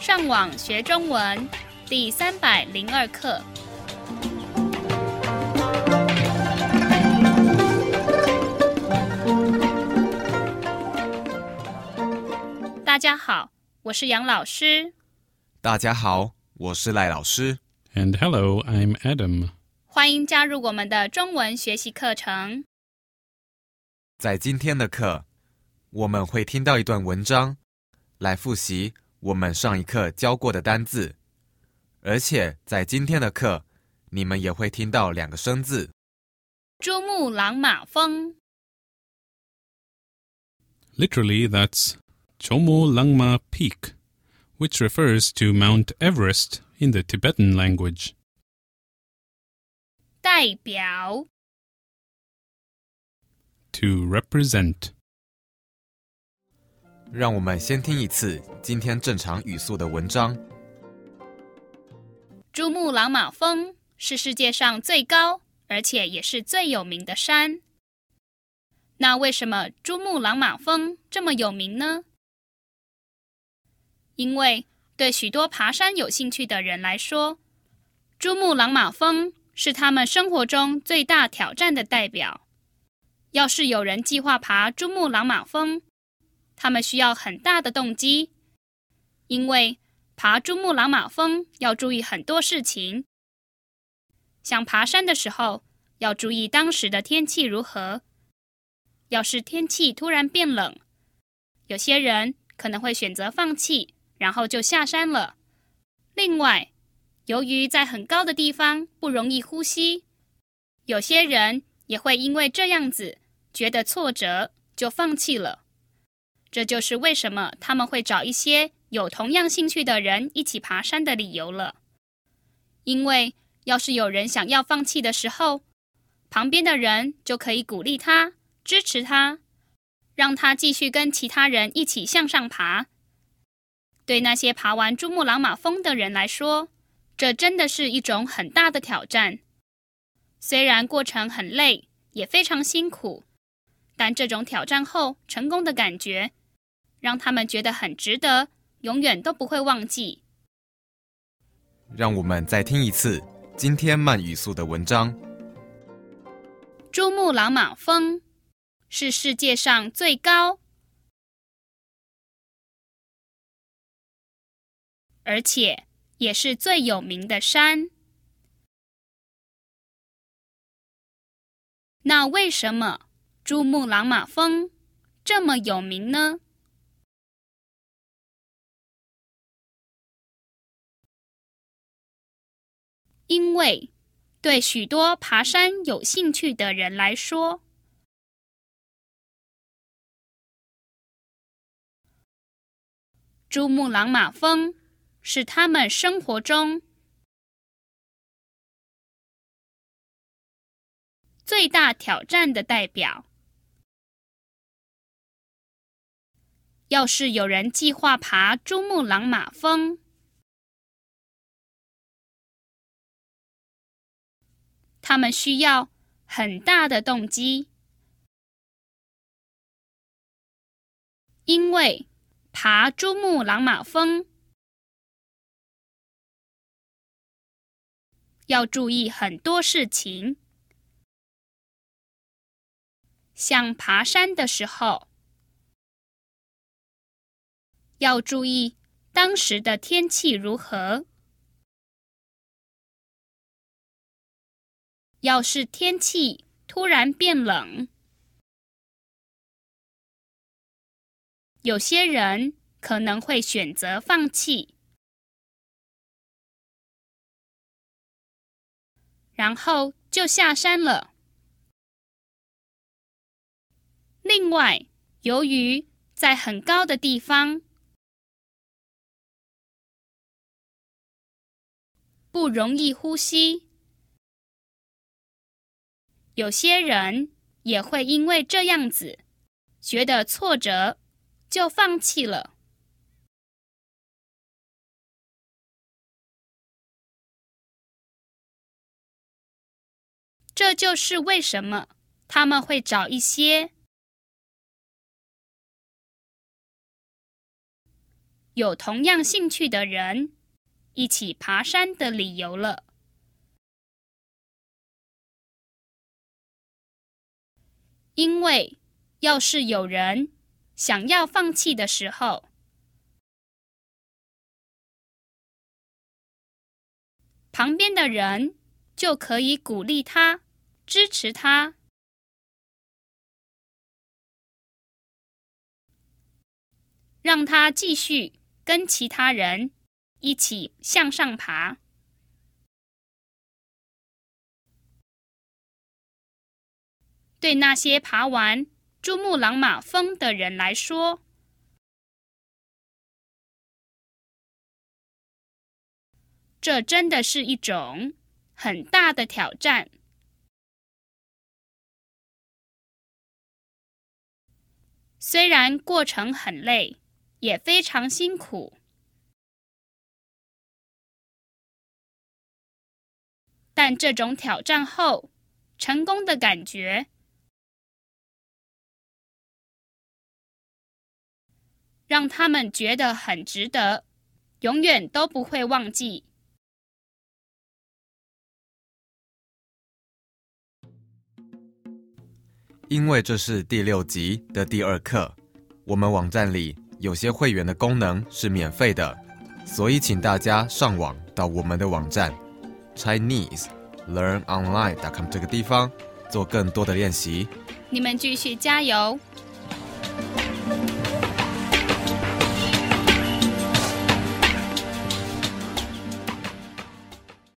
上网学中文第三百零二课。大家好，我是杨老师。大家好，我是赖老师。And hello, I'm Adam. 欢迎加入我们的中文学习课程。在今天的课，我们会听到一段文章，来复习我们上一课教过的单字。而且在今天的课，你们也会听到两个生字。珠穆朗玛峰， Literally, that's Chomo Langma Peak, which refers to Mount Everest in the Tibetan language. 代表 To represent. 让我们先听一次今天正常语速的文章。珠穆朗玛峰是世界上最高，而且也是最有名的山。那为什么珠穆朗玛峰这么有名呢？因为对许多爬山有兴趣的人来说，珠穆朗玛峰是他们生活中最大挑战的代表。要是有人计划爬珠穆朗玛峰，他们需要很大的动机，因为爬珠穆朗玛峰要注意很多事情。像爬山的时候，要注意当时的天气如何。要是天气突然变冷，有些人可能会选择放弃，然后就下山了。另外，由于在很高的地方不容易呼吸，有些人也会因为这样子觉得挫折，就放弃了。这就是为什么他们会找一些有同样兴趣的人一起爬山的理由了。因为要是有人想要放弃的时候，旁边的人就可以鼓励他、支持他，让他继续跟其他人一起向上爬。对那些爬完珠穆朗玛峰的人来说，这真的是一种很大的挑战。虽然过程很累，也非常辛苦，但这种挑战后成功的感觉，让他们觉得很值得，永远都不会忘记。让我们再听一次今天慢语速的文章。珠穆朗玛峰是世界上最高，而且也是最有名的山。那为什么珠穆朗玛峰这么有名呢？因为对许多爬山有兴趣的人来说，珠穆朗玛峰是他们生活中最大挑战的代表。要是有人计划爬珠穆朗玛峰，他们需要很大的动机，因为爬珠穆朗玛峰要注意很多事情，像爬山的时候要注意当时的天气如何。要是天气突然变冷，有些人可能会选择放弃，然后就下山了。另外，由于在很高的地方不容易呼吸。有些人也会因为这样子觉得挫折，就放弃了。这就是为什么他们会找一些有同样兴趣的人一起爬山的理由了。因为要是有人想要放弃的时候，旁边的人就可以鼓励他、支持他，让他继续跟其他人一起向上爬。对那些爬完珠穆朗玛峰的人来说，这真的是一种很大的挑战。虽然过程很累，也非常辛苦，但这种挑战后成功的感觉。让他们觉得很值得，永远都不会忘记。因为这是第六集的第二课，我们网站里有些会员的功能是免费的，所以请大家上网到我们的网站 ChineseLearnOnline.com 这个地方做更多的练习。你们继续加油！